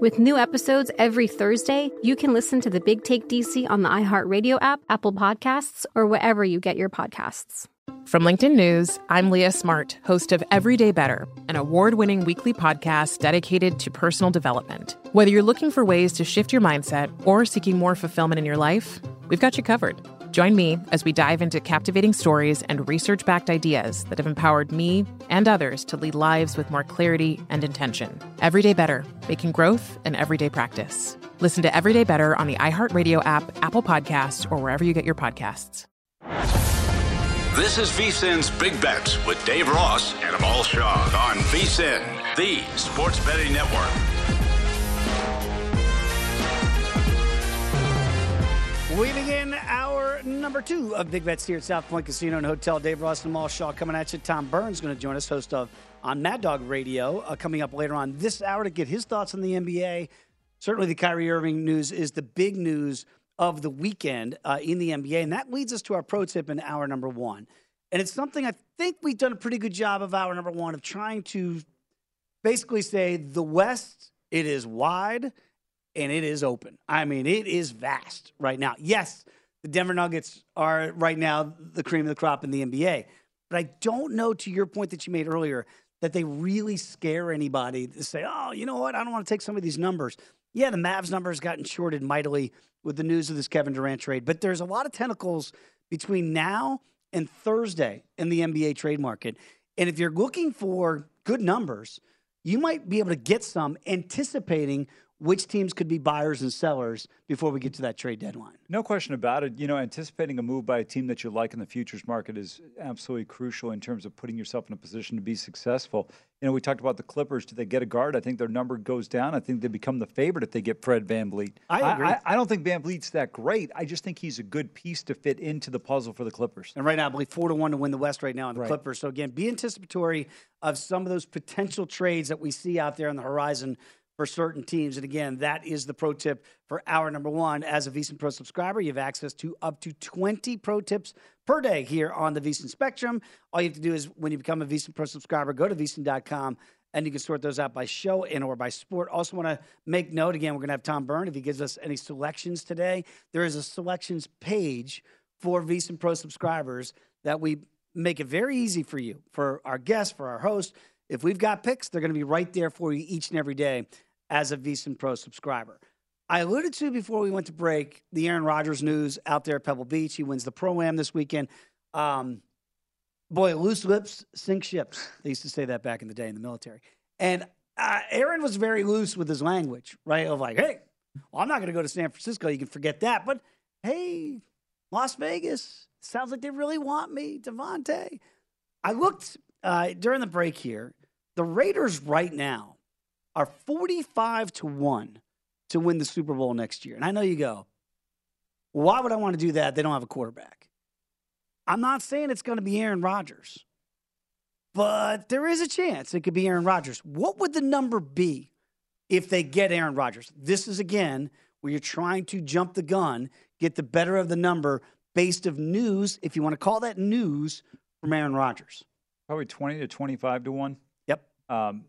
With new episodes every Thursday, you can listen to the Big Take DC on the iHeartRadio app, Apple Podcasts, or wherever you get your podcasts. From LinkedIn News, I'm Leah Smart, host of Everyday Better, an award winning weekly podcast dedicated to personal development. Whether you're looking for ways to shift your mindset or seeking more fulfillment in your life, we've got you covered. Join me as we dive into captivating stories and research backed ideas that have empowered me and others to lead lives with more clarity and intention. Everyday Better, making growth an everyday practice. Listen to Everyday Better on the iHeartRadio app, Apple Podcasts, or wherever you get your podcasts. This is VSIN's Big Bets with Dave Ross and Amal Shaw on VSIN, the sports betting network. We begin our number two of Big Bets here at South Point Casino and Hotel. Dave Ross and Amal Shaw coming at you. Tom Byrne going to join us, host of on Mad Dog Radio, uh, coming up later on this hour to get his thoughts on the NBA. Certainly, the Kyrie Irving news is the big news of the weekend uh, in the NBA. And that leads us to our pro tip in hour number one. And it's something I think we've done a pretty good job of hour number one of trying to basically say the West, it is wide and it is open. I mean, it is vast right now. Yes, the Denver Nuggets are right now the cream of the crop in the NBA. But I don't know, to your point that you made earlier, that they really scare anybody to say, oh, you know what? I don't want to take some of these numbers. Yeah, the Mavs numbers gotten shorted mightily with the news of this Kevin Durant trade, but there's a lot of tentacles between now and Thursday in the NBA trade market. And if you're looking for good numbers, you might be able to get some anticipating which teams could be buyers and sellers before we get to that trade deadline. No question about it. You know, anticipating a move by a team that you like in the futures market is absolutely crucial in terms of putting yourself in a position to be successful. You know, we talked about the Clippers. Do they get a guard? I think their number goes down. I think they become the favorite if they get Fred VanVleet. I agree. I, I, don't think Van VanVleet's that great. I just think he's a good piece to fit into the puzzle for the Clippers. And right now, I believe four to one to win the West right now in the Right. Clippers. So again, be anticipatory of some of those potential trades that we see out there on the horizon for certain teams. And again, that is the pro tip for hour number one. As a VSiN Pro subscriber, you have access to up to 20 pro tips per day here on the VSiN Spectrum. All you have to do is when you become a VSiN Pro subscriber, go to VSiN.com and you can sort those out by show and or by sport. Also want to make note, again, we're going to have Tom Byrne if he gives us any selections today. There is a selections page for VSiN Pro subscribers that we make it very easy for you, for our guests, for our host. If we've got picks, they're going to be right there for you each and every day as a VSiN Pro subscriber. I alluded to before we went to break the Aaron Rodgers news out there at Pebble Beach. He wins the Pro Am this weekend. Um, boy, loose lips sink ships. They used to say that back in the day in the military. And uh, Aaron was very loose with his language, right? Of like, hey, well, I'm not going to go to San Francisco. You can forget that. But hey, Las Vegas sounds like they really want me, Davante. I looked uh, during the break here. The Raiders right now are 45 to 1 to win the Super Bowl next year. And I know you go, why would I want to do that? They don't have a quarterback. I'm not saying it's going to be Aaron Rodgers, but there is a chance it could be Aaron Rodgers. What would the number be if they get Aaron Rodgers? This is again where you're trying to jump the gun, get the better of the number based of news, if you want to call that news, from Aaron Rodgers. Probably 20 to 25 to 1. Yep. Um,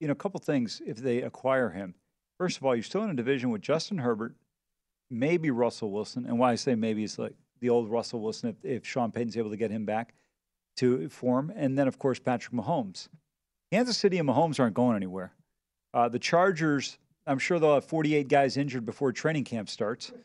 you know, a couple things if they acquire him. First of all, you're still in a division with Justin Herbert, maybe Russell Wilson. And why I say maybe is like the old Russell Wilson if, if Sean Payton's able to get him back to form. And then, of course, Patrick Mahomes. Kansas City and Mahomes aren't going anywhere. Uh, the Chargers, I'm sure they'll have 48 guys injured before training camp starts.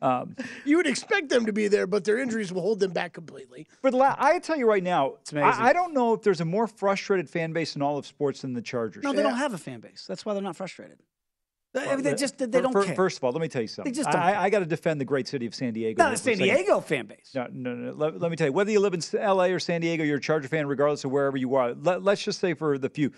Um, You would expect them to be there, but their injuries will hold them back completely. but la- I tell you right now, amazing. I, I don't know if there's a more frustrated fan base in all of sports than the Chargers. No, they don't have a fan base. That's why they're not frustrated. They- Well, they the- just they fir- don't fir- care. First of all, let me tell you something. They just don't I. I got to defend the great city of San Diego. not a San. Diego fan base. No, no, no. Let, let me tell you, whether you live in LA or San Diego, you're a Charger fan, regardless of wherever you are. Let, let's just say for the few,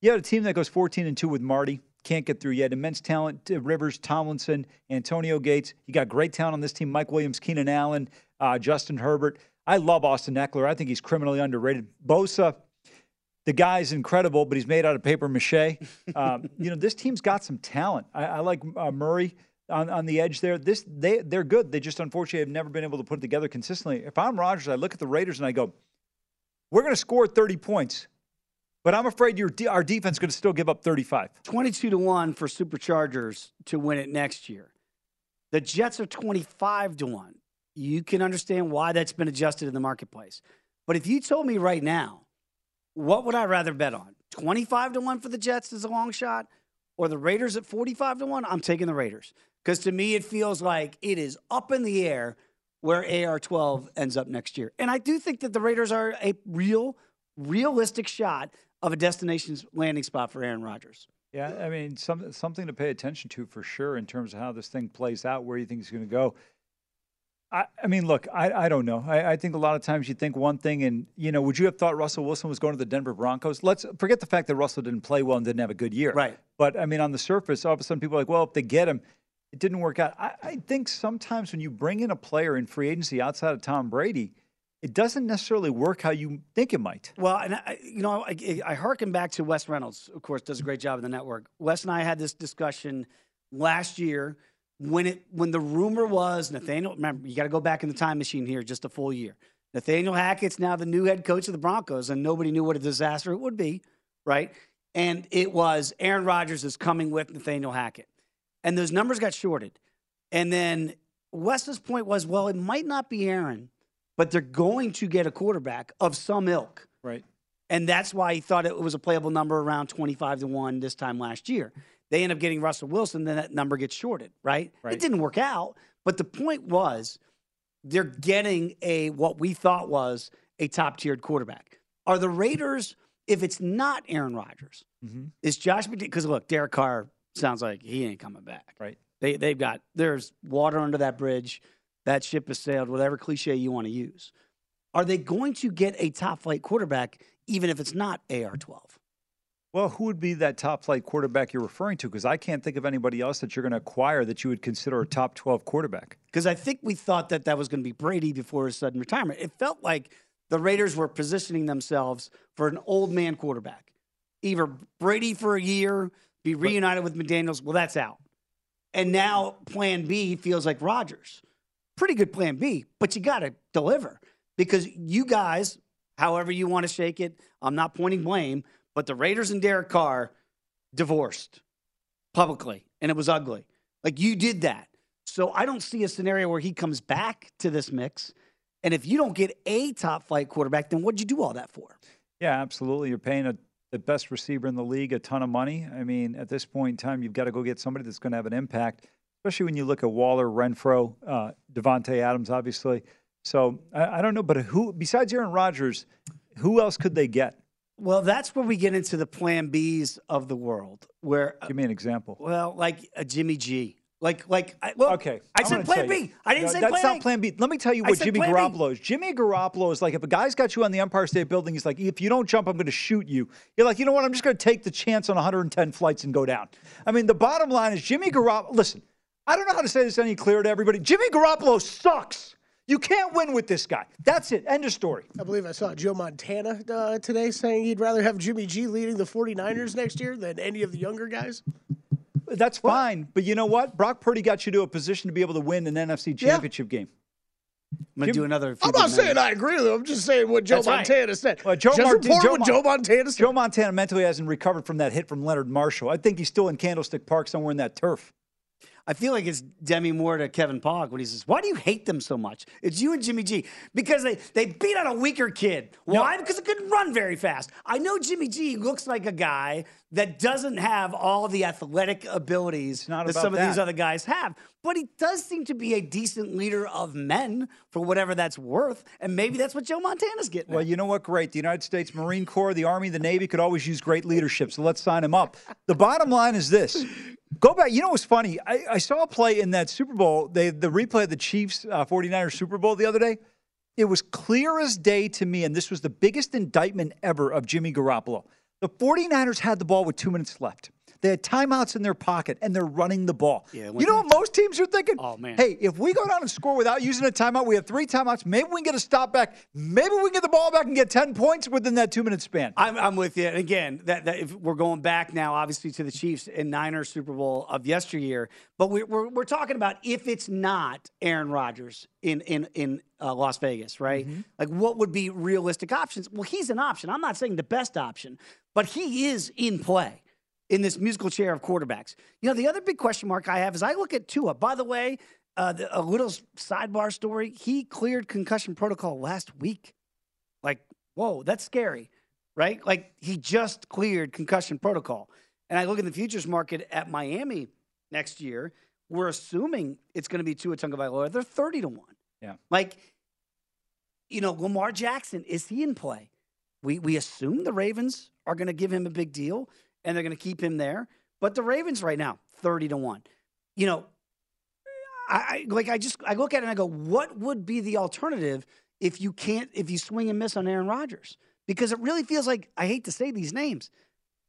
you had a team that goes 14 and two with Marty, can't get through yet. Immense talent: uh, Rivers, Tomlinson, Antonio Gates. You got great talent on this team: Mike Williams, Keenan Allen, uh, Justin Herbert. I love Austin Ekeler. I think he's criminally underrated. Bosa, the guy's incredible, but he's made out of paper mache. Um, you know, this team's got some talent. I, I like uh, Murray on, on the edge there. This they they're good. They just unfortunately have never been able to put it together consistently. If I'm Rodgers, I look at the Raiders and I go, "We're going to score 30 points, but I'm afraid your our defense is going to still give up 35." 22 to 1 for Superchargers to win it next year. The Jets are 25 to 1. You can understand why that's been adjusted in the marketplace. But if you told me right now, what would I rather bet on? 25 to 1 for the Jets is a long shot or the Raiders at 45 to 1? I'm taking the Raiders. Because to me, it feels like it is up in the air where AR12 ends up next year. And I do think that the Raiders are a real, realistic shot of a destination landing spot for Aaron Rodgers. Yeah, I mean, some, something to pay attention to for sure in terms of how this thing plays out, where you think it's going to go. I, I mean, look, I, I don't know. I, I think a lot of times you think one thing, and you know, would you have thought Russell Wilson was going to the Denver Broncos? Let's forget the fact that Russell didn't play well and didn't have a good year. Right. But I mean, on the surface, all of a sudden people are like, well, if they get him, it didn't work out. I, I think sometimes when you bring in a player in free agency outside of Tom Brady, it doesn't necessarily work how you think it might. Well, and I, you know, I, I harken back to Wes Reynolds, of course, does a great job in the network. Wes and I had this discussion last year when it when the rumor was Nathaniel. Remember, you got to go back in the time machine here, just a full year. Nathaniel Hackett's now the new head coach of the Broncos, and nobody knew what a disaster it would be, right? And it was Aaron Rodgers is coming with Nathaniel Hackett, and those numbers got shorted. And then Wes's point was, well, it might not be Aaron, but they're going to get a quarterback of some ilk. Right. And that's why he thought it was a playable number around 25 to 1 this time last year. They end up getting Russell Wilson, then that number gets shorted, right? Right. It didn't work out, but the point was they're getting a what we thought was a top-tiered quarterback. Are the Raiders if it's not Aaron Rodgers? Mm-hmm. Is Josh because look, Derek Carr sounds like he ain't coming back. Right. They they've got there's water under that bridge. That ship has sailed, whatever cliche you want to use. Are they going to get a top flight quarterback, even if it's not AR twelve? Well, who would be that top flight quarterback you're referring to? Because I can't think of anybody else that you're going to acquire that you would consider a top 12 quarterback. Because I think we thought that that was going to be Brady before his sudden retirement. It felt like the Raiders were positioning themselves for an old man quarterback. Either Brady for a year, be reunited with McDaniels. Well, that's out. And now Plan B feels like Rodgers. Pretty good Plan B, but you got to deliver because you guys, however you want to shake it, I'm not pointing blame, but the Raiders and Derek Carr divorced publicly, and it was ugly. Like you did that. So I don't see a scenario where he comes back to this mix. And if you don't get a top flight quarterback, then what'd you do all that for? Yeah, absolutely. You're paying a, the best receiver in the league a ton of money. I mean, at this point in time, you've got to go get somebody that's going to have an impact, especially when you look at Waller, Renfrow, uh, Davante Adams, obviously. So I, I don't know, but who besides Aaron Rodgers, who else could they get? Well, that's where we get into the plan Bs of the world. Where Give me an example. well, like a Jimmy G. Like like I, well, Okay, I I'm said plan. B. I didn't No, say that's plan not plan B. Let me tell you what Jimmy. Garoppolo is. Jimmy Garoppolo is like if a guy's got you on the Empire State Building, he's like, if you don't jump, I'm going to shoot you. You're like, you know what? I'm just going to take the chance on 110 flights and go down. I mean, the bottom line is Jimmy Garoppolo. Listen, I don't know how to say this any clearer to everybody. Jimmy Garoppolo sucks. You can't win with this guy. That's it. End of story. I believe I saw Joe Montana uh, today saying he'd rather have Jimmy G leading the 49ers next year than any of the younger guys. That's fine. But you know what? Brock Purdy got you to a position to be able to win an NFC championship game. I'm gonna do another. I'm not saying I agree with him. I'm just saying what Joe That's right. Said. Well, Joe, just Marti- report Joe what Mon- Joe Montana said. Joe Montana mentally hasn't recovered from that hit from Leonard Marshall. I think he's still in Candlestick Park somewhere in that turf. I feel like it's Demi Moore to Kevin Pollak when he says, "Why do you hate them so much?" It's you and Jimmy G because they they beat on a weaker kid. Why? Because it couldn't run very fast. I know Jimmy G looks like a guy that doesn't have all the athletic abilities that some of these other guys have, but he does seem to be a decent leader of men for whatever that's worth, and maybe that's what Joe Montana's getting. Well, at. you know what? Great. The United States Marine Corps, the Army, the Navy could always use great leadership, so let's sign him up. The bottom line is this. Go back. You know what's funny? I, I saw a play in that Super Bowl, they, the replay of the Chiefs uh, 49ers Super Bowl the other day. It was clear as day to me, and this was the biggest indictment ever of Jimmy Garoppolo. The 49ers had the ball with two minutes left. They had timeouts in their pocket, and they're running the ball. Yeah, you know what most teams are thinking? Oh, man. Hey, if we go down and score without using a timeout, we have three timeouts. Maybe we can get a stop back. Maybe we can get the ball back and get 10 points within that two minute span. I'm, I'm with you. And again, that, that if we're going back now, obviously, to the Chiefs and Niners Super Bowl of yesteryear, but we, we're, we're talking about if it's not Aaron Rodgers in in in uh, Las Vegas, right? Like, what would be realistic options? Well, he's an option. I'm not saying the best option, but he is in play in this musical chair of quarterbacks. You know, the other big question mark I have is I look at Tua. By the way, uh, the, a little sidebar story: he cleared concussion protocol last week. Like, whoa, that's scary, right? Like he just cleared concussion protocol. And I look at the futures market at Miami next year. We're assuming it's going to be Tua Tagovailoa. They're thirty to one. Yeah. Like, you know, Lamar Jackson is he in play? We we assume the Ravens are going to give him a big deal and they're going to keep him there. But the Ravens right now, thirty to one. You know, I, I like I just I look at it and I go, what would be the alternative if you can't if you swing and miss on Aaron Rodgers? Because it really feels like I hate to say these names,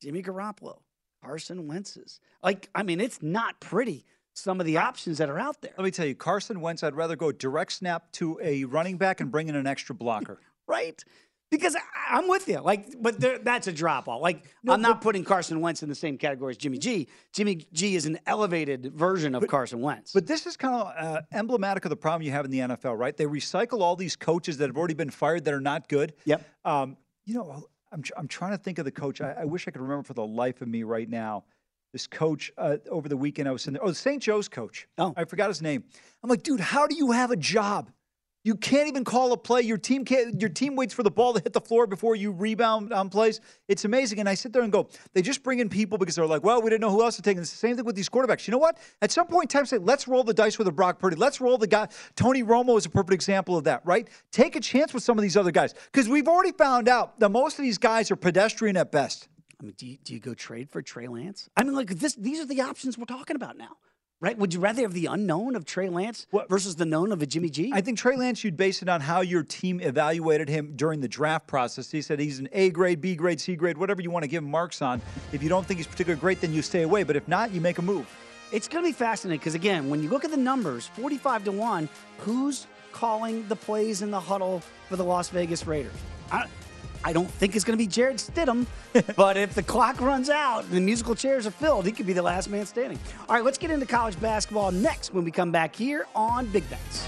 Jimmy Garoppolo, Carson Wentz's. Like I mean, it's not pretty. Some of the options that are out there, Let me tell you, Carson Wentz, I'd rather go direct snap to a running back and bring in an extra blocker. right? Because I, I'm with you. Like, but there, that's a drop off. Like, I'm not putting Carson Wentz in the same category as Jimmy G. Jimmy G is an elevated version of Carson Wentz. But this is kind of uh, emblematic of the problem you have in the NFL, right? They recycle all these coaches that have already been fired that are not good. Yep. Um, you know, I'm, I'm trying to think of the coach. I, I wish I could remember for the life of me right now. This coach uh, over the weekend, I was in there. Oh, St. Joe's coach. Oh. I forgot his name. I'm like, dude, how do you have a job? You can't even call a play. Your team can't. Your team waits for the ball to hit the floor before you rebound on plays. It's amazing. And I sit there and go, they just bring in people because they're like, well, we didn't know who else to take. And it's the same thing with these quarterbacks. You know what? At some point in time, say, let's roll the dice with a Brock Purdy. Let's roll the guy. Tony Romo is a perfect example of that, right? Take a chance with some of these other guys because we've already found out that most of these guys are pedestrian at best. I mean, do you, do you go trade for Trey Lance? I mean, like this. These are the options we're talking about now, right? Would you rather have the unknown of Trey Lance versus the known of a Jimmy G? I think Trey Lance, you'd base it on how your team evaluated him during the draft process. He said he's an A grade, B grade, C grade, whatever you want to give him marks on. If you don't think he's particularly great, then you stay away. But if not, you make a move. It's going to be fascinating because, again, when you look at the numbers 45 to 1, who's calling the plays in the huddle for the Las Vegas Raiders? I, I don't think it's going to be Jarrett Stidham, but if the clock runs out and the musical chairs are filled, he could be the last man standing. All right, let's get into college basketball next when we come back here on Big Bets.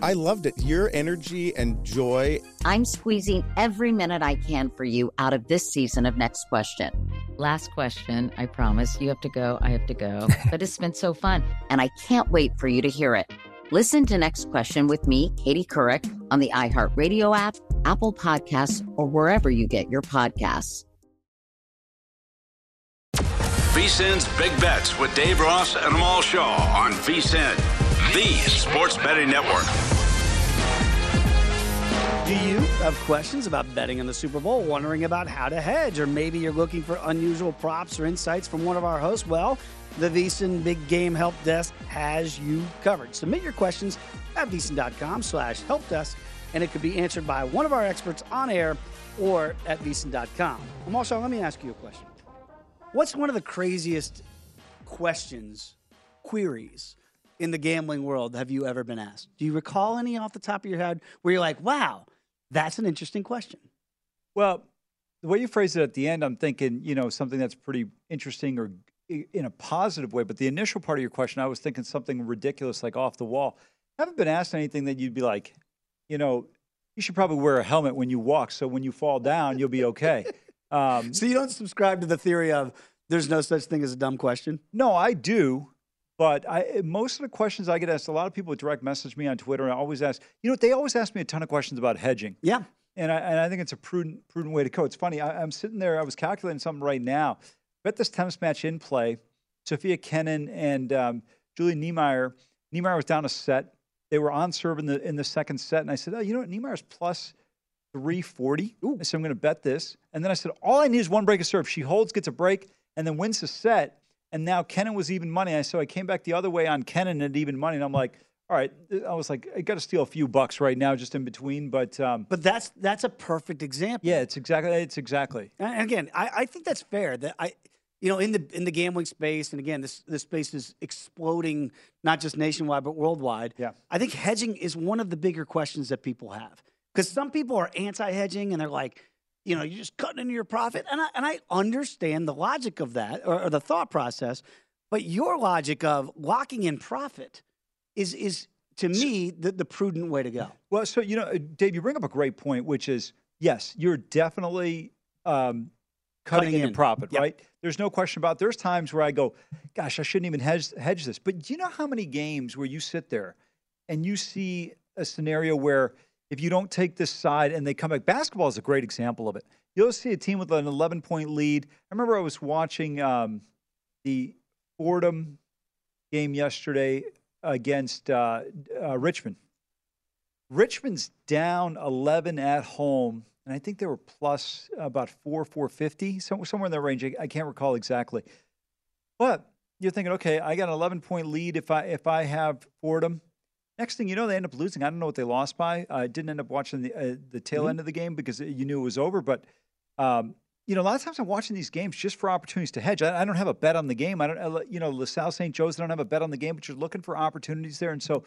I loved it. Your energy and joy. I'm squeezing every minute I can for you out of this season of Next Question. Last question, I promise. You have to go. I have to go. but it's been so fun, and I can't wait for you to hear it. Listen to Next Question with me, Katie Couric, on the iHeartRadio app, Apple Podcasts, or wherever you get your podcasts. VSIN's Big Bets with Dave Ross and Amal Shaw on VSIN, the sports betting network. Do you have questions about betting on the Super Bowl, wondering about how to hedge, or maybe you're looking for unusual props or insights from one of our hosts? Well, the VSIN Big Game Help Desk has you covered. Submit your questions at VSIN.com slash help desk, and it could be answered by one of our experts on air or at VSIN.com. Amal Shaw, let me ask you a question. What's one of the craziest questions, queries in the gambling world have you ever been asked? Do you recall any off the top of your head where you're like, wow, that's an interesting question? Well, the way you phrase it at the end, I'm thinking, you know, something that's pretty interesting or in a positive way. But the initial part of your question, I was thinking something ridiculous, like off the wall. I haven't been asked anything that you'd be like, you know, you should probably wear a helmet when you walk, so when you fall down, you'll be okay. Um, so you don't subscribe to the theory of there's no such thing as a dumb question? No, I do. But I, most of the questions I get asked, a lot of people direct message me on Twitter and I always ask, you know, they always ask me a ton of questions about hedging. Yeah. And I, and I think it's a prudent, prudent way to go. It's funny. I, am sitting there, I was calculating something right now. Bet this tennis match in play. Sofia Kenin and um, Julie Niemeier. Niemeier was down a set. They were on serve in the in the second set, and I said, "Oh, you know what? Niemeier's plus 340. I said, I'm going to bet this. And then I said, all I need is one break of serve. She holds, gets a break, and then wins the set. And now Kenin was even money. I so I came back the other way on Kenin at even money, and I'm like, all right. I was like, I got to steal a few bucks right now, just in between. But um, but that's that's a perfect example. Yeah, it's exactly it's exactly. And again, I, I think that's fair. That I, you know, in the in the gambling space, and again, this this space is exploding, not just nationwide but worldwide. Yeah, I think hedging is one of the bigger questions that people have because some people are anti-hedging and they're like, you know, you're just cutting into your profit, and I and I understand the logic of that or, or the thought process, but your logic of locking in profit is is to me the, the prudent way to go. Well, so you know, uh, Dave, you bring up a great point, which is yes, you're definitely um, cutting, Cutting into in. profit, Yep. right? There's no question about. it. There's times where I go, "Gosh, I shouldn't even hedge, hedge this." But do you know how many games where you sit there and you see a scenario where if you don't take this side and they come back, basketball is a great example of it. You'll see a team with an 11 point lead. I remember I was watching um, the Fordham game yesterday against uh, uh, Richmond. Richmond's down 11 at home, and I think they were plus about 4, 450, somewhere in that range. I, I can't recall exactly. But you're thinking, okay, I got an 11 point lead if I if I have Fordham. Next thing you know, they end up losing. I don't know what they lost by. I didn't end up watching the uh, the tail Mhm. end of the game because you knew it was over. But um, you know, a lot of times I'm watching these games just for opportunities to hedge. I, I don't have a bet on the game. I don't, I, you know, La Salle St. Joe's. I don't have a bet on the game, but you're looking for opportunities there, and so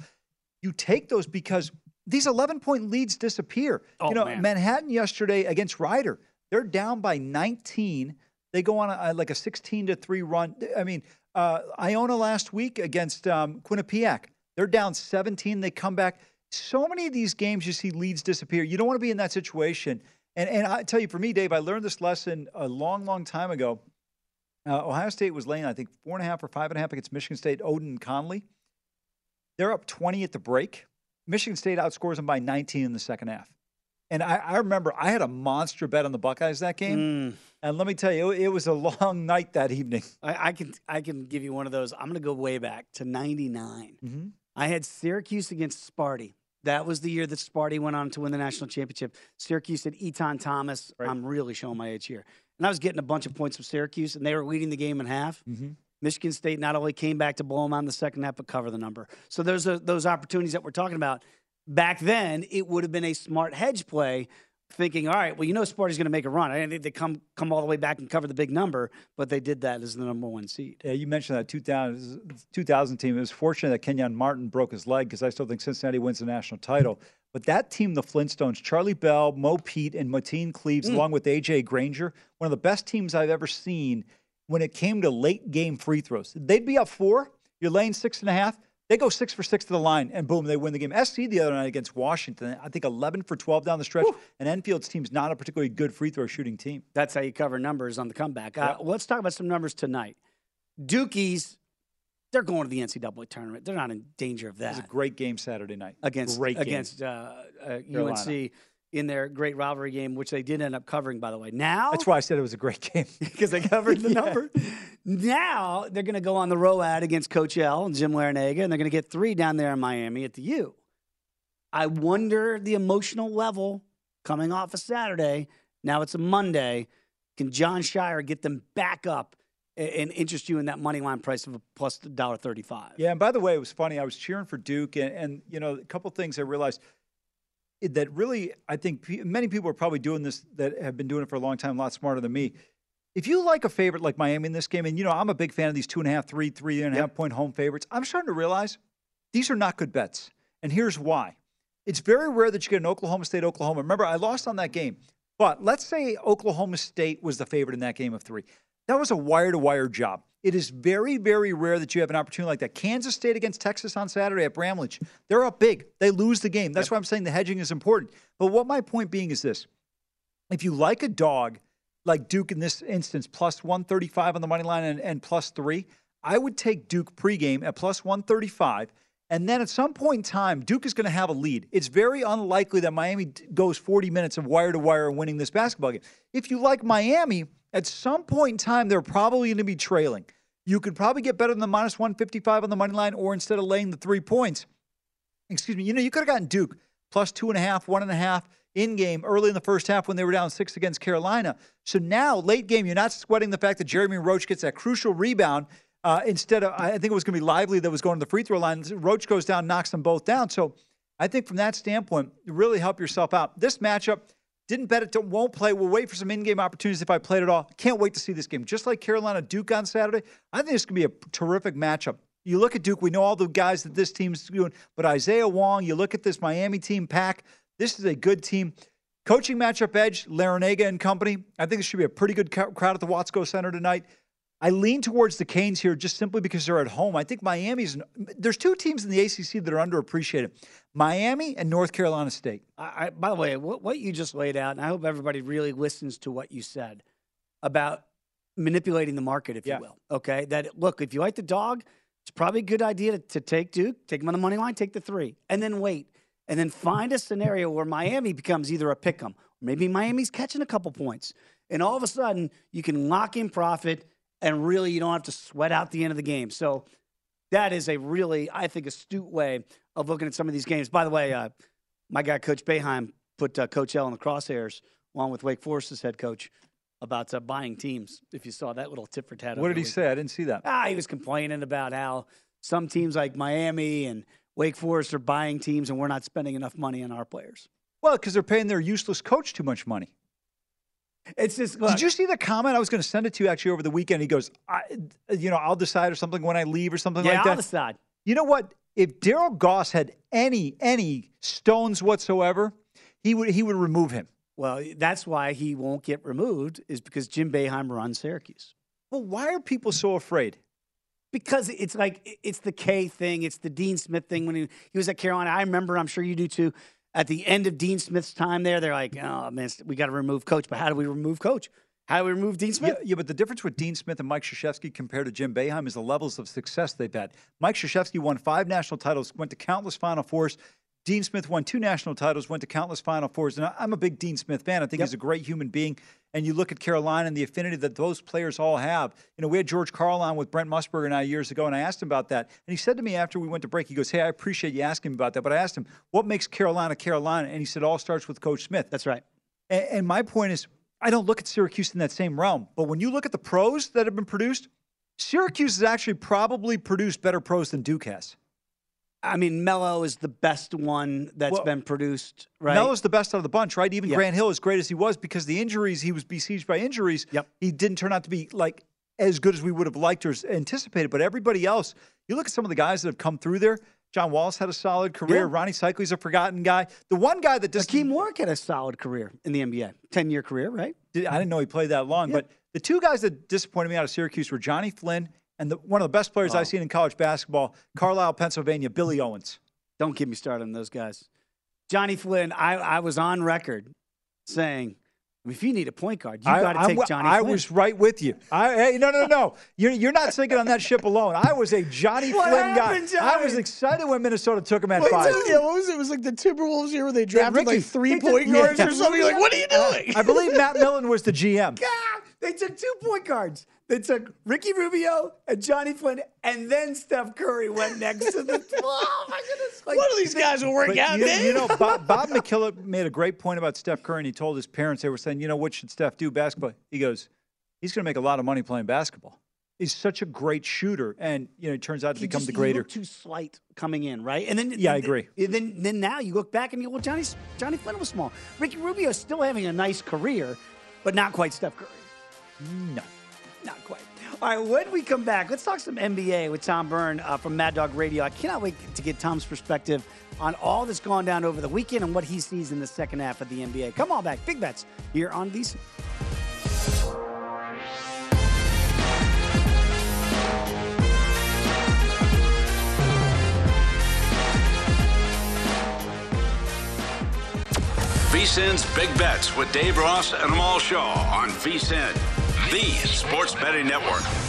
you take those because these 11 point leads disappear. Oh, you know, man. Manhattan yesterday against Rider, they're down by 19. They go on a, like a 16 to three run. I mean, uh, Iona last week against um, Quinnipiac, they're down 17. They come back. So many of these games, you see leads disappear. You don't want to be in that situation. And and I tell you, for me, Dave, I learned this lesson a long, long time ago. Uh, Ohio State was laying, I think, four and a half or five and a half against Michigan State. Oden and Conley. They're up 20 at the break. Michigan State outscores them by 19 in the second half. And I, I remember I had a monster bet on the Buckeyes that game. Mm. And let me tell you, it, it was a long night that evening. I, I can I can give you one of those. I'm going to go way back to '99. Mm-hmm. I had Syracuse against Sparty. That was the year that Sparty went on to win the national championship. Syracuse had Etan Thomas. I'm really showing my age here. And I was getting a bunch of points from Syracuse, and they were leading the game in half. Mm-hmm. Michigan State not only came back to blow them out in the second half, but cover the number. So those are those opportunities that we're talking about. Back then, it would have been a smart hedge play, thinking, all right, well, you know, Sparty's going to make a run. I didn't think they come come all the way back and cover the big number, but they did that as the number one seed. Yeah, you mentioned that 2000, 2000 team. It was fortunate that Kenyon Martin broke his leg because I still think Cincinnati wins the national title. But that team, the Flintstones, Charlie Bell, Mo Pete, and Mateen Cleaves, Mm. along with AJ Granger, one of the best teams I've ever seen when it came to late game free throws. They'd be up four, you're laying six and a half. They go six for six to the line, and boom, they win the game. SC the other night against Washington, I think 11 for 12 down the stretch. And Enfield's team's not a particularly good free throw shooting team. That's how you cover numbers on the comeback. Uh, let's talk about some numbers tonight. Dukies, they're going to the NCAA tournament. They're not in danger of It was a that great game Saturday night. against great against uh, uh. UNC in their great rivalry game, which they did end up covering, by the way. Now, That's why I said it was a great game. because they covered the number. Now they're going to go on the ROAD against Coach L and Jim Larranaga, and they're going to get three down there in Miami at the U. I wonder the emotional level coming off a Saturday. Now it's a Monday. Can Jon Scheyer get them back up and interest you in that money line price of a plus dollar thirty-five? Yeah, and by the way, it was funny. I was cheering for Duke, and, and you know, a couple things I realized that really, I think pe- many people are probably doing this that have been doing it for a long time, a lot smarter than me. If you like a favorite like Miami in this game, and you know, I'm a big fan of these two and a half, three, three and a half point home favorites. I'm starting to realize these are not good bets, and here's why. It's very rare that you get an Oklahoma State, Oklahoma. Remember, I lost on that game, but let's say Oklahoma State was the favorite in that game of three. That was a wire to wire job. It is very, very rare that you have an opportunity like that. Kansas State against Texas on Saturday at Bramlage. They're up big. They lose the game. That's why I'm saying the hedging is important. But what my point being is this if you like a dog like Duke in this instance, plus 135 on the money line and, and plus three, I would take Duke pregame at plus 135. And then at some point in time, Duke is going to have a lead. It's very unlikely that Miami goes 40 minutes of wire to wire winning this basketball game. If you like Miami, at some point in time, they're probably going to be trailing. You could probably get better than the minus 155 on the money line, or instead of laying the three points, excuse me, you know, you could have gotten Duke plus two and a half, one and a half in game early in the first half when they were down six against Carolina. So now, late game, you're not sweating the fact that Jeremy Roach gets that crucial rebound. Uh, instead of, I think it was going to be Lively that was going to the free throw line. Roach goes down, knocks them both down. So I think from that standpoint, you really help yourself out. This matchup, didn't bet it, won't play. We'll wait for some in game opportunities if I played at all. Can't wait to see this game. Just like Carolina Duke on Saturday, I think it's going to be a terrific matchup. You look at Duke, we know all the guys that this team's doing, but Isaiah Wong, you look at this Miami team pack, this is a good team. Coaching matchup edge, Larranaga and company. I think it should be a pretty good crowd at the Watsco Center tonight. I lean towards the Canes here just simply because they're at home. I think Miami's. There's two teams in the ACC that are underappreciated: Miami and North Carolina State. I, I, by the way, what, what you just laid out, and I hope everybody really listens to what you said about manipulating the market, if Yeah. you will. Okay, that look, if you like the dog, it's probably a good idea to, to take Duke, take them on the money line, take the three, and then wait, and then find a scenario where Miami becomes either a pick 'em, maybe Miami's catching a couple points, and all of a sudden you can lock in profit, and really you don't have to sweat out the end of the game. So that is a really, I think, astute way of looking at some of these games. By the way, uh, my guy Coach Boeheim put uh, Coach L in the crosshairs along with Wake Forest's head coach about uh, buying teams. If you saw that little tit for tat. What did he say? I didn't see that. Ah, he was complaining about how some teams like Miami and Wake Forest are buying teams and we're not spending enough money on our players. Well, because they're paying their useless coach too much money. It's just. Did you see the comment? I was going to send it to you actually over the weekend. He goes, I, you know, I'll decide or something when I leave or something Yeah, like I'll that. decide. You know what? If Daryl Goss had any any stones whatsoever, he would he would remove him. Well, that's why he won't get removed, is because Jim Boeheim runs Syracuse. Well, why are people so afraid? Because it's like it's the K thing, it's the Dean Smith thing. When he, he was at Carolina, I remember. I'm sure you do too. At the end of Dean Smith's time there, they're like, "Oh man, we got to remove coach." But how do we remove coach? How do we remove Dean Smith? Yeah, yeah, but the difference with Dean Smith and Mike Krzyzewski compared to Jim Boeheim is the levels of success they've had. Mike Krzyzewski won five national titles, went to countless Final Fours. Dean Smith won two national titles, went to countless Final Fours. And I'm a big Dean Smith fan. I think he's a great human being. And you look at Carolina and the affinity that those players all have. You know, we had George Karl on with Brent Musburger and I years ago, and I asked him about that. And he said to me after we went to break, he goes, Hey, I appreciate you asking me about that. But I asked him, What makes Carolina Carolina? And he said, All starts with Coach Smith. That's right. And, and my point is, I don't look at Syracuse in that same realm. But when you look at the pros that have been produced, Syracuse has actually probably produced better pros than Duke has. I mean, Melo is the best one that's Well, been produced, right? Melo's the best out of the bunch, right? Even Yeah. Grant Hill, as great as he was, because the injuries, he was besieged by injuries. Yep. He didn't turn out to be like as good as we would have liked or anticipated. But everybody else, you look at some of the guys that have come through there. John Wallace had a solid career. Yeah. Ronnie Seikaly's a forgotten guy. The one guy that just Hakim Warrick had a solid career in the NBA, ten year career, right? I didn't know he played that long. But the two guys that disappointed me out of Syracuse were Johnny Flynn and the, one of the best players Oh. I've seen in college basketball, Carlisle, Pennsylvania, Billy Owens. Don't get me started on those guys. Johnny Flynn, I, I was on record saying, if you need a point guard, you I- got to I'm take wi- Johnny I Flynn. was right with you. I, hey, no, no, no. You're, you're not sinking on that ship alone. I was a Johnny What Flynn happened, guy. I was excited when Minnesota took him at Wait, five. yeah, what was it? It was like the Timberwolves here where they drafted Ricky, like three they took- point yeah. guards or something. You're like, what are you doing? I believe Matt Millen was the GM. God, they took two point guards. They took Ricky Rubio and Johnny Flynn, and then Steph Curry went next to the. oh my goodness! Like, One of these guys will work out, you, you know, Bob, Bob McKillop made a great point about Steph Curry, and he told his parents, they were saying, you know, what should Steph do basketball? He goes, he's going to make a lot of money playing basketball. He's such a great shooter, and, you know, it turns out to he become just- the he greater. too slight coming in, right? And then Yeah, I agree. Then then now you look back and you go, well, Johnny Johnny Flynn was small. Ricky Rubio is still having a nice career, but not quite Steph Curry. No. Not quite. All right, when we come back, let's talk some NBA with Tom Byrne uh, from Mad Dog Radio. I cannot wait to get Tom's perspective on all that's gone down over the weekend and what he sees in the second half of the NBA. Come on back. Big bets here on VC. VSIN's Big Bets with Dave Ross and Amal Shaw on VSIN, the sports betting network.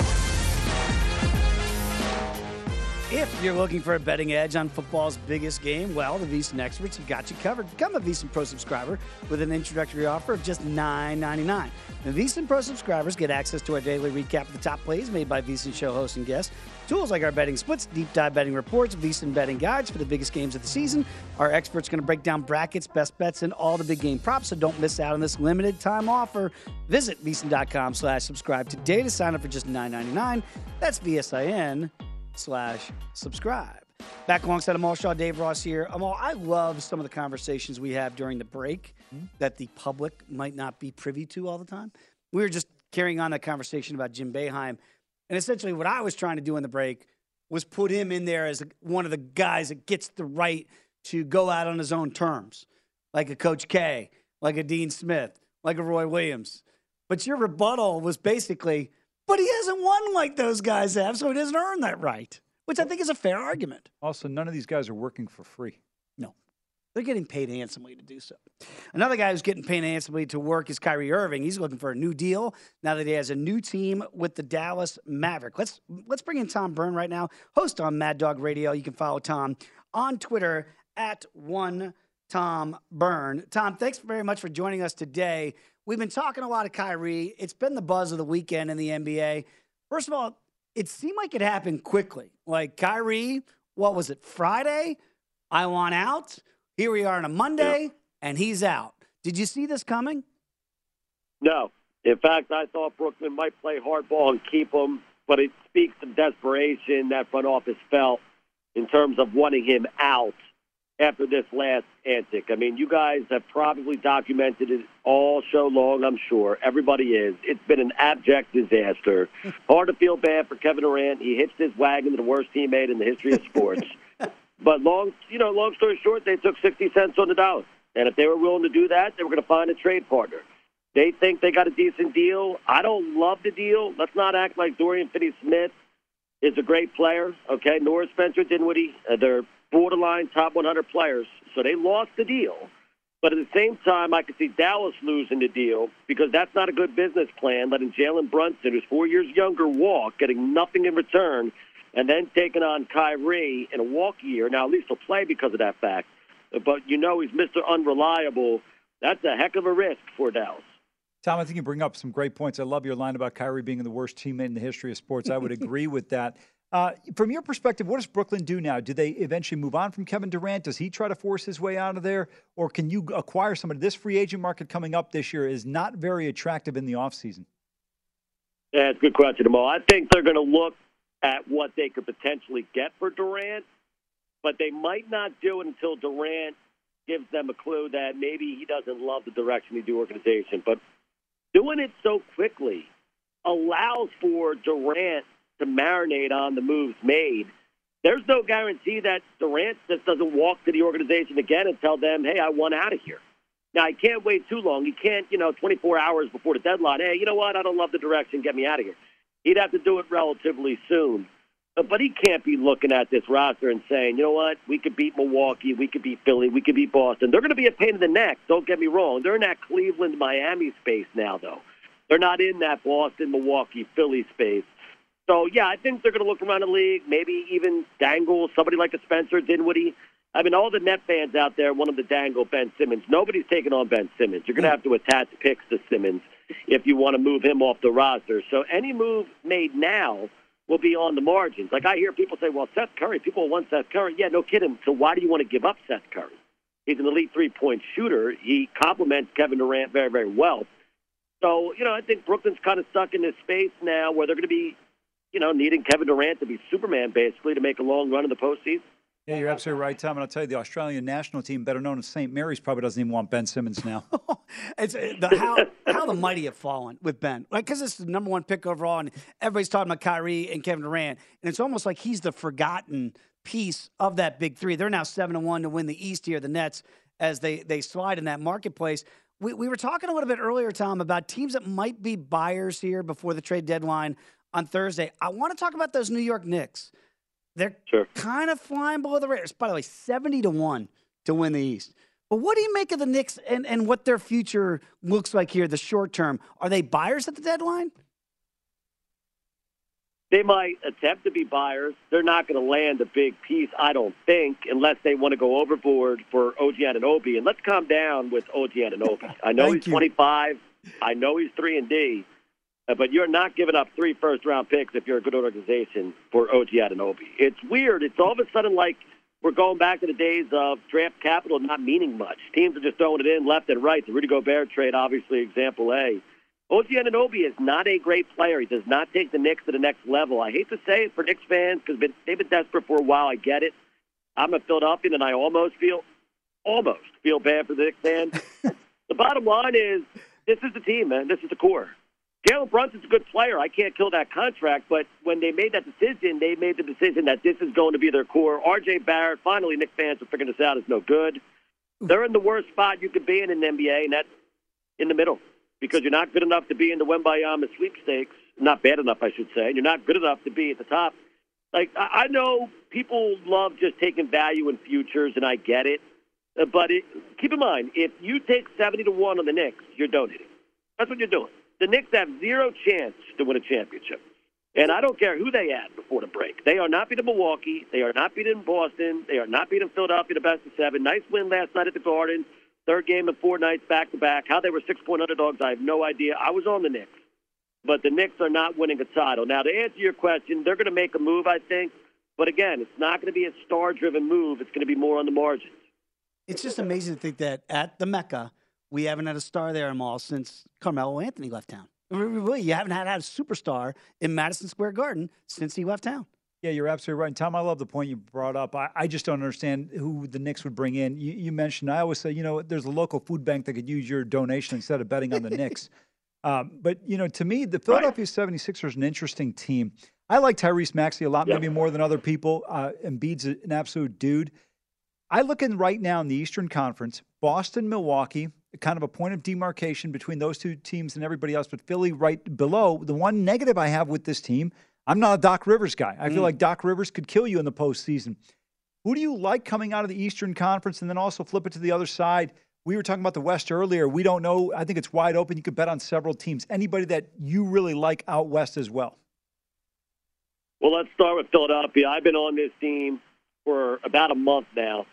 If you're looking for a betting edge on football's biggest game, well, the VSiN experts have got you covered. Become a VSiN Pro subscriber with an introductory offer of just $9.99. The VSiN Pro subscribers get access to our daily recap of the top plays made by VSiN show hosts and guests, tools like our betting splits, deep dive betting reports, VSiN betting guides for the biggest games of the season. Our experts are going to break down brackets, best bets, and all the big game props, so don't miss out on this limited time offer. Visit VSiN.com slash subscribe today to sign up for just $9.99. That's VSIN slash subscribe. Back alongside Amal Shaw, Dave Ross here. Amal, I love some of the conversations we have during the break mm-hmm. that the public might not be privy to all the time. We were just carrying on that conversation about Jim Boeheim. And essentially, what I was trying to do in the break was put him in there as one of the guys that gets the right to go out on his own terms, like a Coach K, like a Dean Smith, like a Roy Williams. But your rebuttal was basically But he hasn't won like those guys have, so he doesn't earn that right, which I think is a fair argument. Also, none of these guys are working for free. No. They're getting paid handsomely to do so. Another guy who's getting paid handsomely to work is Kyrie Irving. He's looking for a new deal now that he has a new team with the Dallas Maverick. Let's let's bring in Tom Byrne right now, host on Mad Dog Radio. You can follow Tom on Twitter at one Tom Byrne. Tom, thanks very much for joining us today. We've been talking a lot of Kyrie. It's been the buzz of the weekend in the NBA. First of all, it seemed like it happened quickly. Like Kyrie, what was it, Friday? I want out. Here we are on a Monday, and he's out. Did you see this coming? No. In fact, I thought Brooklyn might play hardball and keep him, but it speaks to desperation that front office felt in terms of wanting him out after this last antic. I mean, you guys have probably documented it all show long, I'm sure. Everybody is. It's been an abject disaster. Hard to feel bad for Kevin Durant. He hitched his wagon to the worst teammate in the history of sports. but long, you know, long story short, they took 60 cents on the dollar. And if they were willing to do that, they were going to find a trade partner. They think they got a decent deal. I don't love the deal. Let's not act like Dorian Finney-Smith is a great player, okay? Nor is Spencer Dinwiddie. Uh, they're borderline top 100 players, so they lost the deal. But at the same time, I could see Dallas losing the deal because that's not a good business plan, letting Jalen Brunson, who's four years younger, walk, getting nothing in return, and then taking on Kyrie in a walk year. Now, at least he'll play because of that fact. But you know he's Mr. Unreliable. That's a heck of a risk for Dallas. Tom, I think you bring up some great points. I love your line about Kyrie being the worst teammate in the history of sports. I would agree with that. Uh, from your perspective, what does Brooklyn do now? Do they eventually move on from Kevin Durant? Does he try to force his way out of there? Or can you acquire somebody? This free agent market coming up this year is not very attractive in the offseason. Yeah, it's a good question, Jamal. I think they're going to look at what they could potentially get for Durant, but they might not do it until Durant gives them a clue that maybe he doesn't love the direction of the organization. But doing it so quickly allows for Durant to marinate on the moves made. There's no guarantee that Durant just doesn't walk to the organization again and tell them, hey, I want out of here. Now, he can't wait too long. He can't, you know, 24 hours before the deadline, hey, you know what, I don't love the direction, get me out of here. He'd have to do it relatively soon. But he can't be looking at this roster and saying, you know what, we could beat Milwaukee, we could beat Philly, we could beat Boston. They're going to be a pain in the neck, don't get me wrong. They're in that Cleveland, Miami space now, though. They're not in that Boston, Milwaukee, Philly space. So, yeah, I think they're going to look around the league, maybe even dangle somebody like a Spencer Dinwiddie. I mean, all the net fans out there want them to dangle Ben Simmons. Nobody's taking on Ben Simmons. You're going to have to attach picks to Simmons if you want to move him off the roster. So any move made now will be on the margins. Like I hear people say, well, Seth Curry, people want Seth Curry. Yeah, no kidding. So why do you want to give up Seth Curry? He's an elite three-point shooter. He complements Kevin Durant very, very well. So, you know, I think Brooklyn's kind of stuck in this space now where they're going to be you know, needing Kevin Durant to be Superman basically to make a long run in the postseason. Yeah, you're absolutely right, Tom. And I'll tell you, the Australian national team, better known as St. Mary's, probably doesn't even want Ben Simmons now. it's the, how how the mighty have fallen with Ben, like because it's the number one pick overall, and everybody's talking about Kyrie and Kevin Durant, and it's almost like he's the forgotten piece of that big three. They're now seven and one to win the East here, the Nets, as they they slide in that marketplace. We, we were talking a little bit earlier, Tom, about teams that might be buyers here before the trade deadline on Thursday. I want to talk about those New York Knicks. They're sure. kind of flying below the radar. By the way, 70 to 1 to win the East. But what do you make of the Knicks and, and what their future looks like here, the short term? Are they buyers at the deadline? They might attempt to be buyers. They're not going to land a big piece, I don't think, unless they want to go overboard for OG Anunoby. And Obi. And let's calm down with OG Anunoby. I know he's you. 25. I know he's 3 and D. Uh, but you're not giving up three first round picks if you're a good organization for OG Anunoby. It's weird. It's all of a sudden like we're going back to the days of draft capital not meaning much. Teams are just throwing it in left and right. The Rudy Gobert trade, obviously, example A. OG Anunoby is not a great player. He does not take the Knicks to the next level. I hate to say it for Knicks fans because they've been desperate for a while. I get it. I'm a Philadelphian, and I almost feel, almost feel bad for the Knicks fans. the bottom line is, this is the team, man. This is the core. Jalen Brunson's a good player. I can't kill that contract, but when they made that decision, they made the decision that this is going to be their core. R.J. Barrett, finally, Knick fans are figuring this out, is no good. They're in the worst spot you could be in in the NBA, and that's in the middle because you're not good enough to be in the Wembanyama sweepstakes, not bad enough, I should say, you're not good enough to be at the top. Like I know people love just taking value in futures, and I get it. But it, keep in mind, if you take seventy to one on the Knicks, you're donating. That's what you're doing. The Knicks have zero chance to win a championship. And I don't care who they add before the break. They are not beating Milwaukee. They are not beating Boston. They are not beating Philadelphia, the best of seven. Nice win last night at the Garden. Third game in four nights back to back. How they were six point underdogs, I have no idea. I was on the Knicks. But the Knicks are not winning a title. Now, to answer your question, they're going to make a move, I think. But again, it's not going to be a star driven move. It's going to be more on the margins. It's just amazing to think that at the Mecca, we haven't had a star there in mall since Carmelo Anthony left town. Really, you haven't had, had a superstar in Madison Square Garden since he left town. Yeah, you're absolutely right. And Tom, I love the point you brought up. I, I just don't understand who the Knicks would bring in. You, you mentioned, I always say, you know, there's a local food bank that could use your donation instead of betting on the Knicks. Um, but, you know, to me, the Philadelphia 76ers is an interesting team. I like Tyrese Maxey a lot, maybe more than other people. Uh, Embiid's an absolute dude. I look in right now in the Eastern Conference, Boston, Milwaukee, kind of a point of demarcation between those two teams and everybody else, but Philly right below. The one negative I have with this team, I'm not a Doc Rivers guy. I feel Mm. like Doc Rivers could kill you in the postseason. Who do you like coming out of the Eastern Conference and then also flip it to the other side? We were talking about the West earlier. We don't know. I think it's wide open. You could bet on several teams. Anybody that you really like out West as well. Well, let's start with Philadelphia. I've been on this team for about a month now.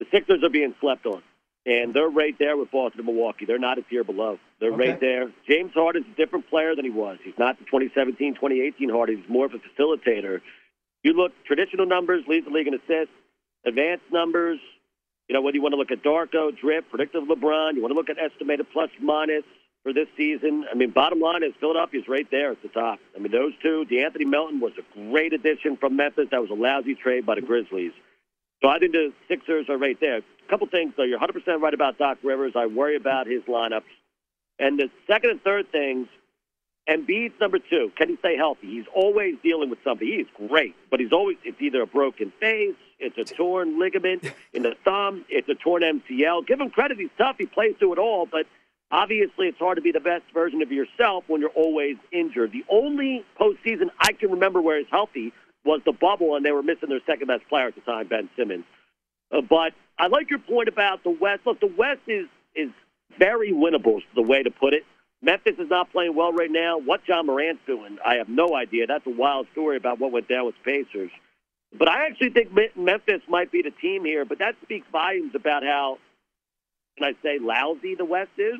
The Sixers are being slept on, and they're right there with Boston and Milwaukee. They're not a tier below. They're Okay. right there. James Harden's a different player than he was. He's not the 2017, 2018 Harden. He's more of a facilitator. You look traditional numbers, leads the league in assists, advanced numbers. You know whether you want to look at Darko, Drip, predictive LeBron. You want to look at estimated plus minus for this season. I mean, bottom line is Philadelphia's right there at the top. I mean, those two. De'Anthony Melton was a great addition from Memphis. That was a lousy trade by the Grizzlies. So I think the Sixers are right there. A couple things though. You're 100% right about Doc Rivers. I worry about his lineups. And the second and third things, Embiid's number two. Can he stay healthy? He's always dealing with something. He is great, but he's always it's either a broken face, it's a torn ligament in the thumb, it's a torn MCL. Give him credit. He's tough. He plays through it all, but obviously it's hard to be the best version of yourself when you're always injured. The only postseason I can remember where he's healthy was the bubble, and they were missing their second best player at the time, Ben Simmons. Uh, but I like your point about the West. Look, the West is is very winnable. Is the way to put it. Memphis is not playing well right now. What Ja Morant's doing, I have no idea. That's a wild story about what went down with the Pacers. But I actually think Memphis might be the team here. But that speaks volumes about how, can I say, lousy the West is.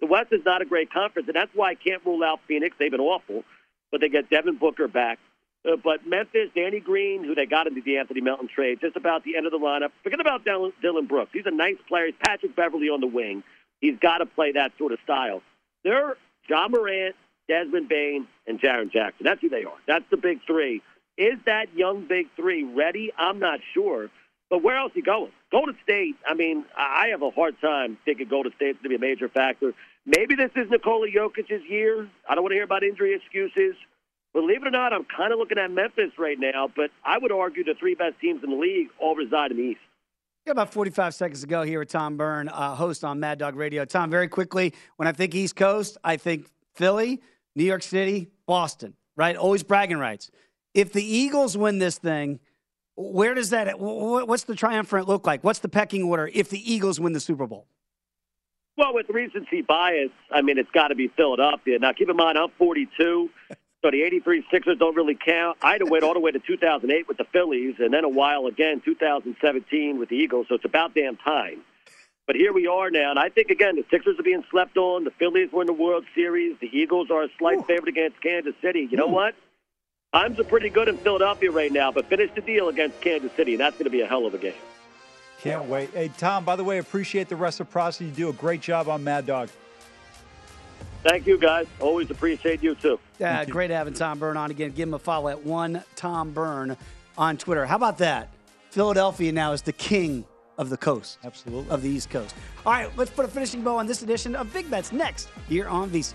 The West is not a great conference, and that's why I can't rule out Phoenix. They've been awful, but they get Devin Booker back. Uh, but Memphis, Danny Green, who they got into the Anthony Melton trade, just about the end of the lineup. Forget about Dillon, Brooks. He's a nice player. He's Patrick Beverley on the wing. He's got to play that sort of style. They're Ja Morant, Desmond Bane, and Jaren Jackson. That's who they are. That's the big three. Is that young big three ready? I'm not sure. But where else are you going? Golden State, I mean, I I have a hard time thinking Golden State's going to be a major factor. Maybe this is Nikola Jokic's year. I don't want to hear about injury excuses. Believe it or not, I'm kind of looking at Memphis right now, but I would argue the three best teams in the league all reside in the East. Got about 45 seconds to go here with Tom Byrne, uh, host on Mad Dog Radio. Tom, very quickly, when I think East Coast, I think Philly, New York City, Boston, right? Always bragging rights. If the Eagles win this thing, where does that, wh- wh- what's the triumvirate look like? What's the pecking order if the Eagles win the Super Bowl? Well, with recency bias, I mean, it's got to be Philadelphia. Now, keep in mind, I'm 42, so the 83 Sixers don't really count. I had to wait all the way to 2008 with the Phillies, and then a while again, 2017 with the Eagles, so it's about damn time. But here we are now, and I think, again, the Sixers are being slept on. The Phillies were in the World Series. The Eagles are a slight favorite against Kansas City. You know what? Times are pretty good in Philadelphia right now, but finish the deal against Kansas City, and that's going to be a hell of a game. Can't wait. Hey, Tom, by the way, appreciate the reciprocity. You do a great job on Mad Dog. Thank you, guys. Always appreciate you, too. Yeah, great having Tom Byrne on again. Give him a follow at one Tom Byrne on Twitter. How about that? Philadelphia now is the king of the coast. Absolutely. Of the East Coast. All right, let's put a finishing bow on this edition of Big Bets next here on VSiN.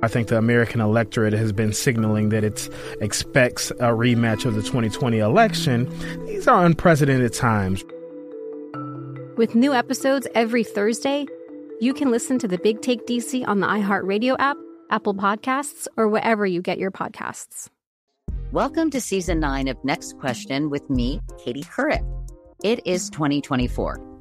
I think the American electorate has been signaling that it expects a rematch of the 2020 election. These are unprecedented times. With new episodes every Thursday, you can listen to the Big Take DC on the iHeartRadio app, Apple Podcasts, or wherever you get your podcasts. Welcome to season nine of Next Question with me, Katie Couric. It is 2024,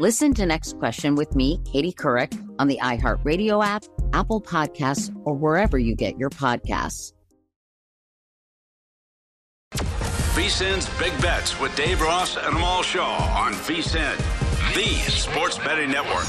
Listen to Next Question with me, Katie Couric, on the iHeartRadio app, Apple Podcasts, or wherever you get your podcasts. VSIN's Big Bets with Dave Ross and Amal Shaw on VSIN, the sports betting network.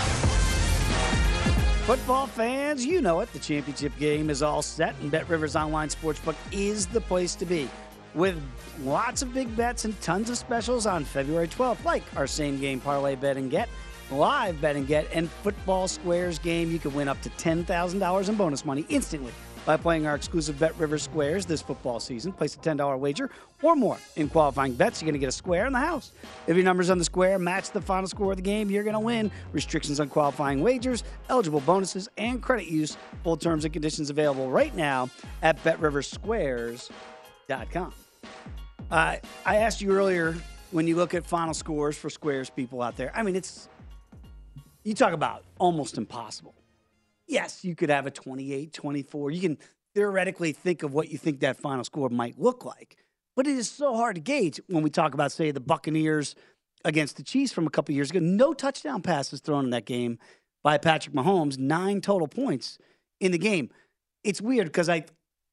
Football fans, you know it. The championship game is all set, and Bet Rivers Online Sportsbook is the place to be. With lots of big bets and tons of specials on February 12th, like our same game parlay bet and get, live bet and get, and football squares game. You can win up to $10,000 in bonus money instantly by playing our exclusive Bet Rivers Squares this football season. Place a $10 wager or more in qualifying bets. You're going to get a square in the house. If your numbers on the square match the final score of the game, you're going to win. Restrictions on qualifying wagers, eligible bonuses, and credit use. Full terms and conditions available right now at BetRiversSquares.com. Uh, I asked you earlier when you look at final scores for squares people out there. I mean, it's you talk about almost impossible yes, you could have a 28, 24. You can theoretically think of what you think that final score might look like. But it is so hard to gauge when we talk about, say, the Buccaneers against the Chiefs from a couple years ago. No touchdown passes thrown in that game by Patrick Mahomes, nine total points in the game. It's weird because I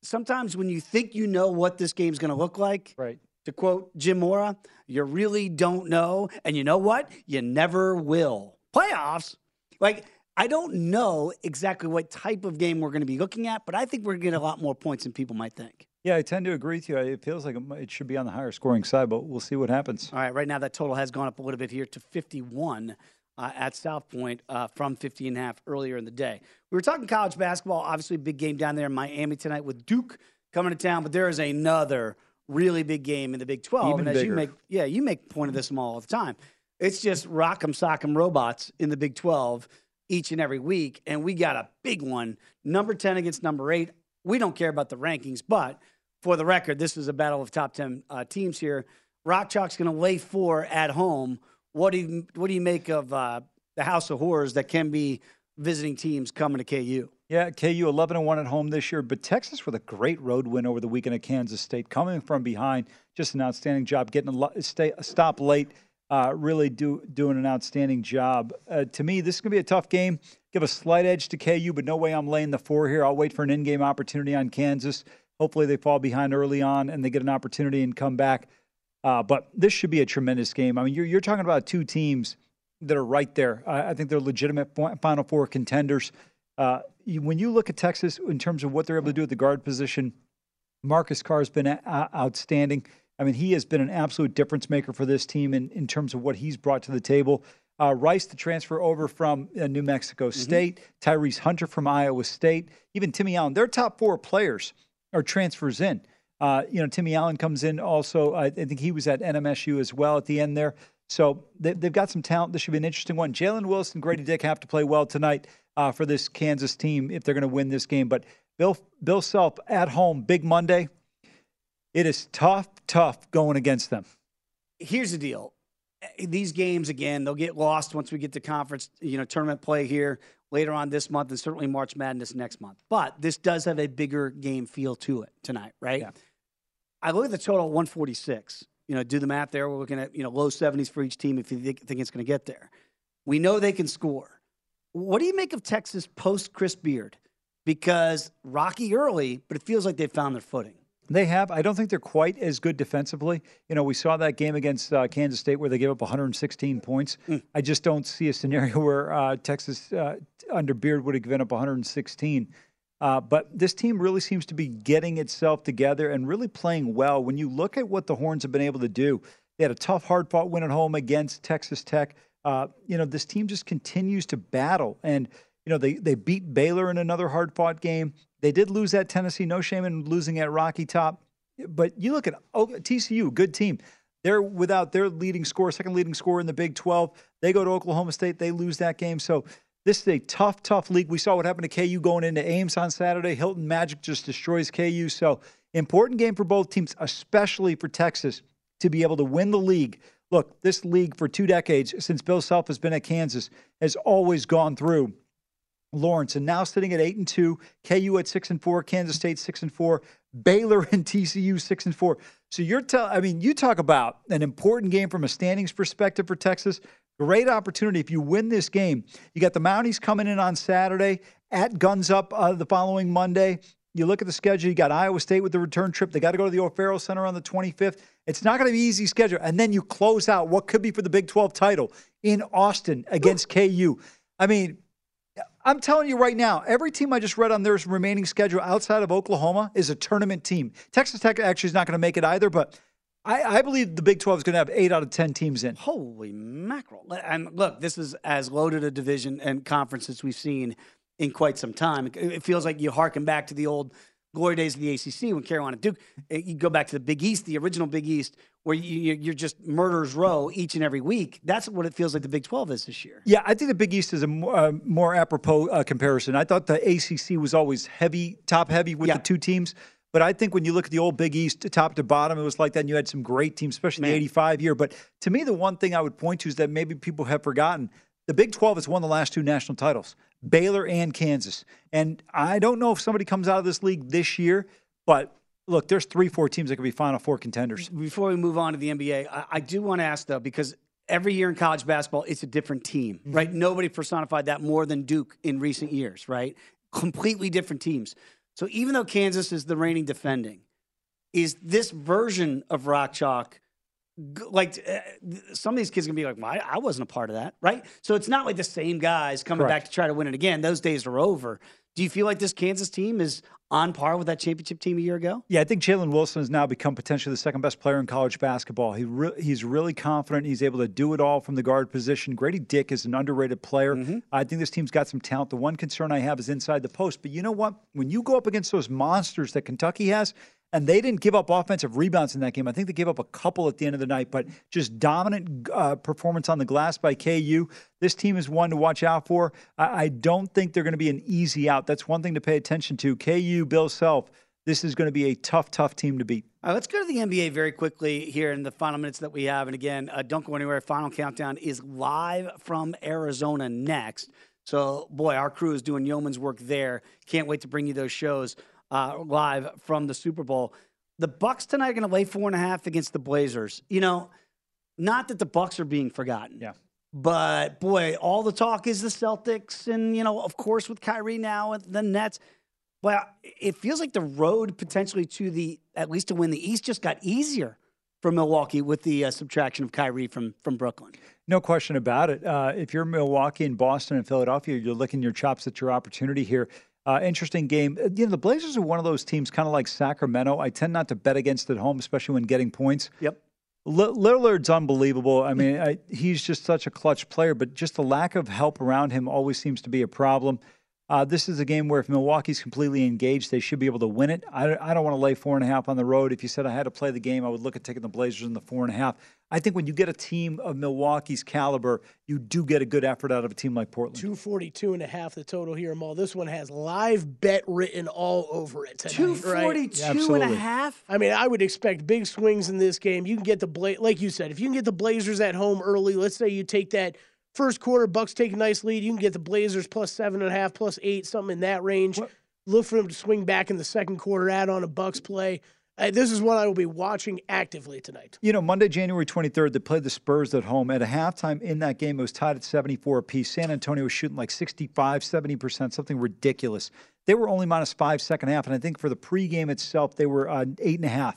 sometimes when you think you know what this game's going to look like, right. To quote Jim Mora, you really don't know. And you know what? You never will. Playoffs? Like, I don't know exactly what type of game we're going to be looking at, but I think we're going to get a lot more points than people might think. Yeah, I tend to agree with you. It feels like it should be on the higher scoring side, but we'll see what happens. All right, right now that total has gone up a little bit here to 51 uh, at South Point uh, from 50 and a half earlier in the day. We were talking college basketball, obviously big game down there in Miami tonight with Duke coming to town, but there is another really big game in the Big 12. Even and as bigger. you make yeah, you make point of this them all the time. It's just rock'em sock'em robots in the Big 12 each and every week, and we got a big one, number 10 against number 8. We don't care about the rankings, but for the record, this is a battle of top 10 uh, teams here. Rock Chalk's going to lay 4 at home. What do you what do you make of uh, the House of Horrors that can be visiting teams coming to KU? Yeah, KU 11 and 1 at home this year, but Texas with a great road win over the weekend at Kansas State, coming from behind, just an outstanding job getting a, stay, a stop late. Uh, really do doing an outstanding job. Uh, to me, this is going to be a tough game. Give a slight edge to KU, but no way I'm laying the four here. I'll wait for an in-game opportunity on Kansas. Hopefully, they fall behind early on and they get an opportunity and come back. Uh, but this should be a tremendous game. I mean, you're, you're talking about two teams that are right there. I think they're legitimate Final Four contenders. Uh, you, when you look at Texas in terms of what they're able to do at the guard position, Marcus Carr has been a- outstanding. I mean, he has been an absolute difference maker for this team in, in terms of what he's brought to the table. Uh, Rice the transfer over from uh, New Mexico State, Tyrese Hunter from Iowa State, even Timmy Allen. Their top four players are transfers in. Uh, you know, Timmy Allen comes in also. I, I think he was at NMSU as well at the end there. So they, they've got some talent. This should be an interesting one. Jalen Wilson, Grady Dick have to play well tonight uh, for this Kansas team if they're going to win this game. But Bill Bill Self at home, big Monday. It is tough, tough going against them. here's the deal. These games again, they'll get lost once we get to conference, you know, tournament play here later on this month and certainly March Madness next month. But this does have a bigger game feel to it tonight, right? Yeah. I look at the total 146. You know, do the math there. We're looking at, you know, low 70s for each team if you think, think it's going to get there. We know they can score. What do you make of Texas post Chris Beard? Because rocky early, but it feels like they've found their footing. They have. I don't think they're quite as good defensively. You know, we saw that game against uh, Kansas State where they gave up 116 points. I just don't see a scenario where uh, Texas uh, under Beard would have given up 116. Uh, but this team really seems to be getting itself together and really playing well. When you look at what the Horns have been able to do, they had a tough, hard fought win at home against Texas Tech. Uh, you know, this team just continues to battle. And, you know, they, they beat Baylor in another hard fought game. They did lose at Tennessee. No shame in losing at Rocky Top. But you look at oh, TCU, good team. They're without their leading scorer, second leading scorer in the Big 12. They go to Oklahoma State. They lose that game. So this is a tough, tough league. We saw what happened to KU going into Ames on Saturday. Hilton Magic just destroys KU. So important game for both teams, especially for Texas to be able to win the league. Look, this league for two decades, since Bill Self has been at Kansas, has always gone through Lawrence, and now sitting at eight and two, KU at six and four, Kansas State six and four, Baylor and TCU six and four. So you're telling, I mean, you talk about an important game from a standings perspective for Texas. Great opportunity if you win this game. You got the Mounties coming in on Saturday at Guns Up uh, the following Monday. You look at the schedule. You got Iowa State with the return trip. They got to go to the O'Farrell Center on the 25th. It's not going to be easy schedule. And then you close out what could be for the Big 12 title in Austin against KU. I mean, I'm telling you right now, every team I just read on their remaining schedule outside of Oklahoma is a tournament team. Texas Tech actually is not going to make it either, but I, I believe the Big 12 is going to have eight out of 10 teams in. Holy mackerel. And look, this is as loaded a division and conference as we've seen in quite some time. It- feels like you harken back to the old glory days of the ACC when Carolina Duke. eh, You go back to the Big East, the original Big East, where you, you're just murder's row each and every week. That's what it feels like the Big 12 is this year. Yeah, I think the Big East is a more, uh, more apropos uh, comparison. I thought the ACC was always heavy, top heavy with the two teams. But I think when you look at the old Big East, top to bottom, it was like that. And you had some great teams, especially the 85 year. But to me, the one thing I would point to is that maybe people have forgotten the Big 12 has won the last two national titles Baylor and Kansas. And I don't know if somebody comes out of this league this year, but look, there's three, four teams that could be Final Four contenders. Before we move on to the NBA, I, I do want to ask though, because every year in college basketball, it's a different team, Mm-hmm. right? Nobody personified that more than Duke in recent years, right? Completely different teams. So even though Kansas is the reigning defending, is this version of Rock Chalk. Like uh, some of these kids gonna be like, well, I, I wasn't a part of that, right? So it's not like the same guys coming Correct. back to try to win it again. Those days are over. Do you feel like this Kansas team is on par with that championship team a year ago? Yeah, I think Jalen Wilson has now become potentially the second best player in college basketball. He re- he's really confident. He's able to do it all from the guard position. Grady Dick is an underrated player. Mm-hmm. I think this team's got some talent. The one concern I have is inside the post. But you know what? When you go up against those monsters that Kentucky has, and they didn't give up offensive rebounds in that game. I think they gave up a couple at the end of the night, but just dominant uh, performance on the glass by KU. This team is one to watch out for. I, I don't think they're going to be an easy out. That's one thing to pay attention to. KU, Bill Self, this is going to be a tough, tough team to beat. All right, let's go to the NBA very quickly here in the final minutes that we have. And again, uh, don't go anywhere. Final countdown is live from Arizona next. So, boy, our crew is doing yeoman's work there. Can't wait to bring you those shows uh, live from the Super Bowl. The Bucks tonight are going to lay four and a half against the Blazers. You know, not that the Bucks are being forgotten. Yeah. But boy, all the talk is the Celtics, and you know, of course, with Kyrie now and the Nets. Well, it feels like the road potentially to the at least to win the East just got easier for Milwaukee with the uh, subtraction of Kyrie from from Brooklyn. No question about it. Uh, if you're Milwaukee and Boston and Philadelphia, you're licking your chops at your opportunity here. Uh, interesting game. Uh, You know, the Blazers are one of those teams, kind of like Sacramento. I tend not to bet against at home, especially when getting points. Yep. Li- Lillard's unbelievable. I mean, I, he's just such a clutch player, but just the lack of help around him always seems to be a problem. Uh, this is a game where if Milwaukee's completely engaged, they should be able to win it. I, I don't want to lay four and a half on the road. If you said I had to play the game, I would look at taking the Blazers in the four and a half. I think when you get a team of Milwaukee's caliber, you do get a good effort out of a team like Portland. 242 and a half the total here, Maul. This one has live bet written all over it tonight. 242 right? and a half? I mean, I would expect big swings in this game. You can get the Bla- like you said, if you can get the Blazers at home early, let's say you take that first quarter, Bucks take a nice lead, you can get the Blazers plus seven and a half, plus eight, something in that range. Look for them to swing back in the second quarter, add on a Bucks play. Uh, this is what I will be watching actively tonight. You know, Monday, January 23rd, they played the Spurs at home. At a halftime in that game, it was tied at 74 apiece. San Antonio was shooting like 65, 70%, something ridiculous. They were only minus five second half, and I think for the pregame itself, they were uh, eight and a half.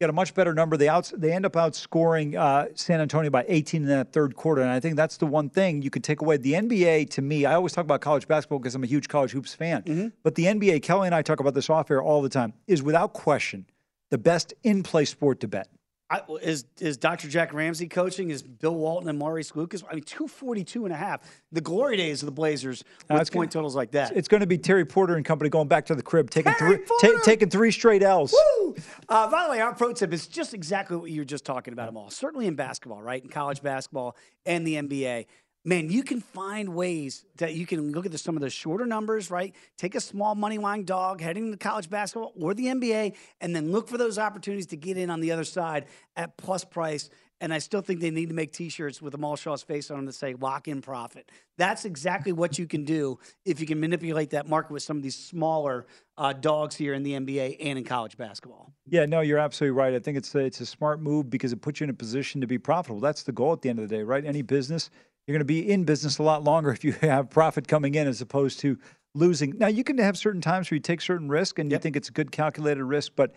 Got a much better number. They outs they end up outscoring uh, San Antonio by 18 in that third quarter, and I think that's the one thing you can take away. The NBA, to me, I always talk about college basketball because I'm a huge college hoops fan. But the NBA, Kelly and I talk about this off air all the time, is without question the best in play sport to bet. I, is is Dr. Jack Ramsay coaching? Is Bill Walton and Maurice Lucas? I mean, 242 and a half. The glory days of the Blazers with That's point good. totals like that. It's going to be Terry Porter and company going back to the crib, taking three, ta- taking three straight L's. Woo! Uh, by the way, our pro tip is just exactly what you were just talking about, them all. Certainly in basketball, right? In college basketball and the NBA. Man, you can find ways that you can look at the, some of the shorter numbers, right? Take a small money line dog heading to college basketball or the NBA, and then look for those opportunities to get in on the other side at plus price. And I still think they need to make T-shirts with Amal Shaw's face on them that say "Lock in Profit." That's exactly what you can do if you can manipulate that market with some of these smaller uh, dogs here in the NBA and in college basketball. Yeah, no, you're absolutely right. I think it's a, it's a smart move because it puts you in a position to be profitable. That's the goal at the end of the day, right? Any business, you're going to be in business a lot longer if you have profit coming in as opposed to losing. Now, you can have certain times where you take certain risk and you think it's a good calculated risk, but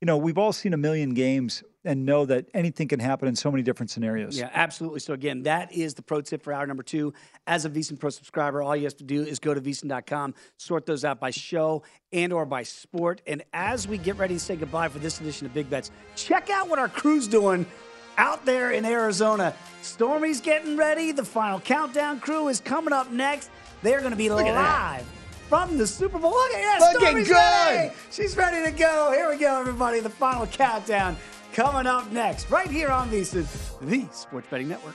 you know, we've all seen a million games and know that anything can happen in so many different scenarios. Yeah, absolutely. So again, that is the pro tip for hour number two. As a VSiN Pro subscriber, all you have to do is go to VSiN.com, sort those out by show and or by sport. And as we get ready to say goodbye for this edition of Big Bets, check out what our crew's doing out there in Arizona. Stormy's getting ready. The final countdown crew is coming up next. They're going to be Look live from the Super Bowl. Look at that. Looking Stormy's good. ready. She's ready to go. Here we go, everybody. The final countdown coming up next, right here on VSiN, the Sports Betting Network.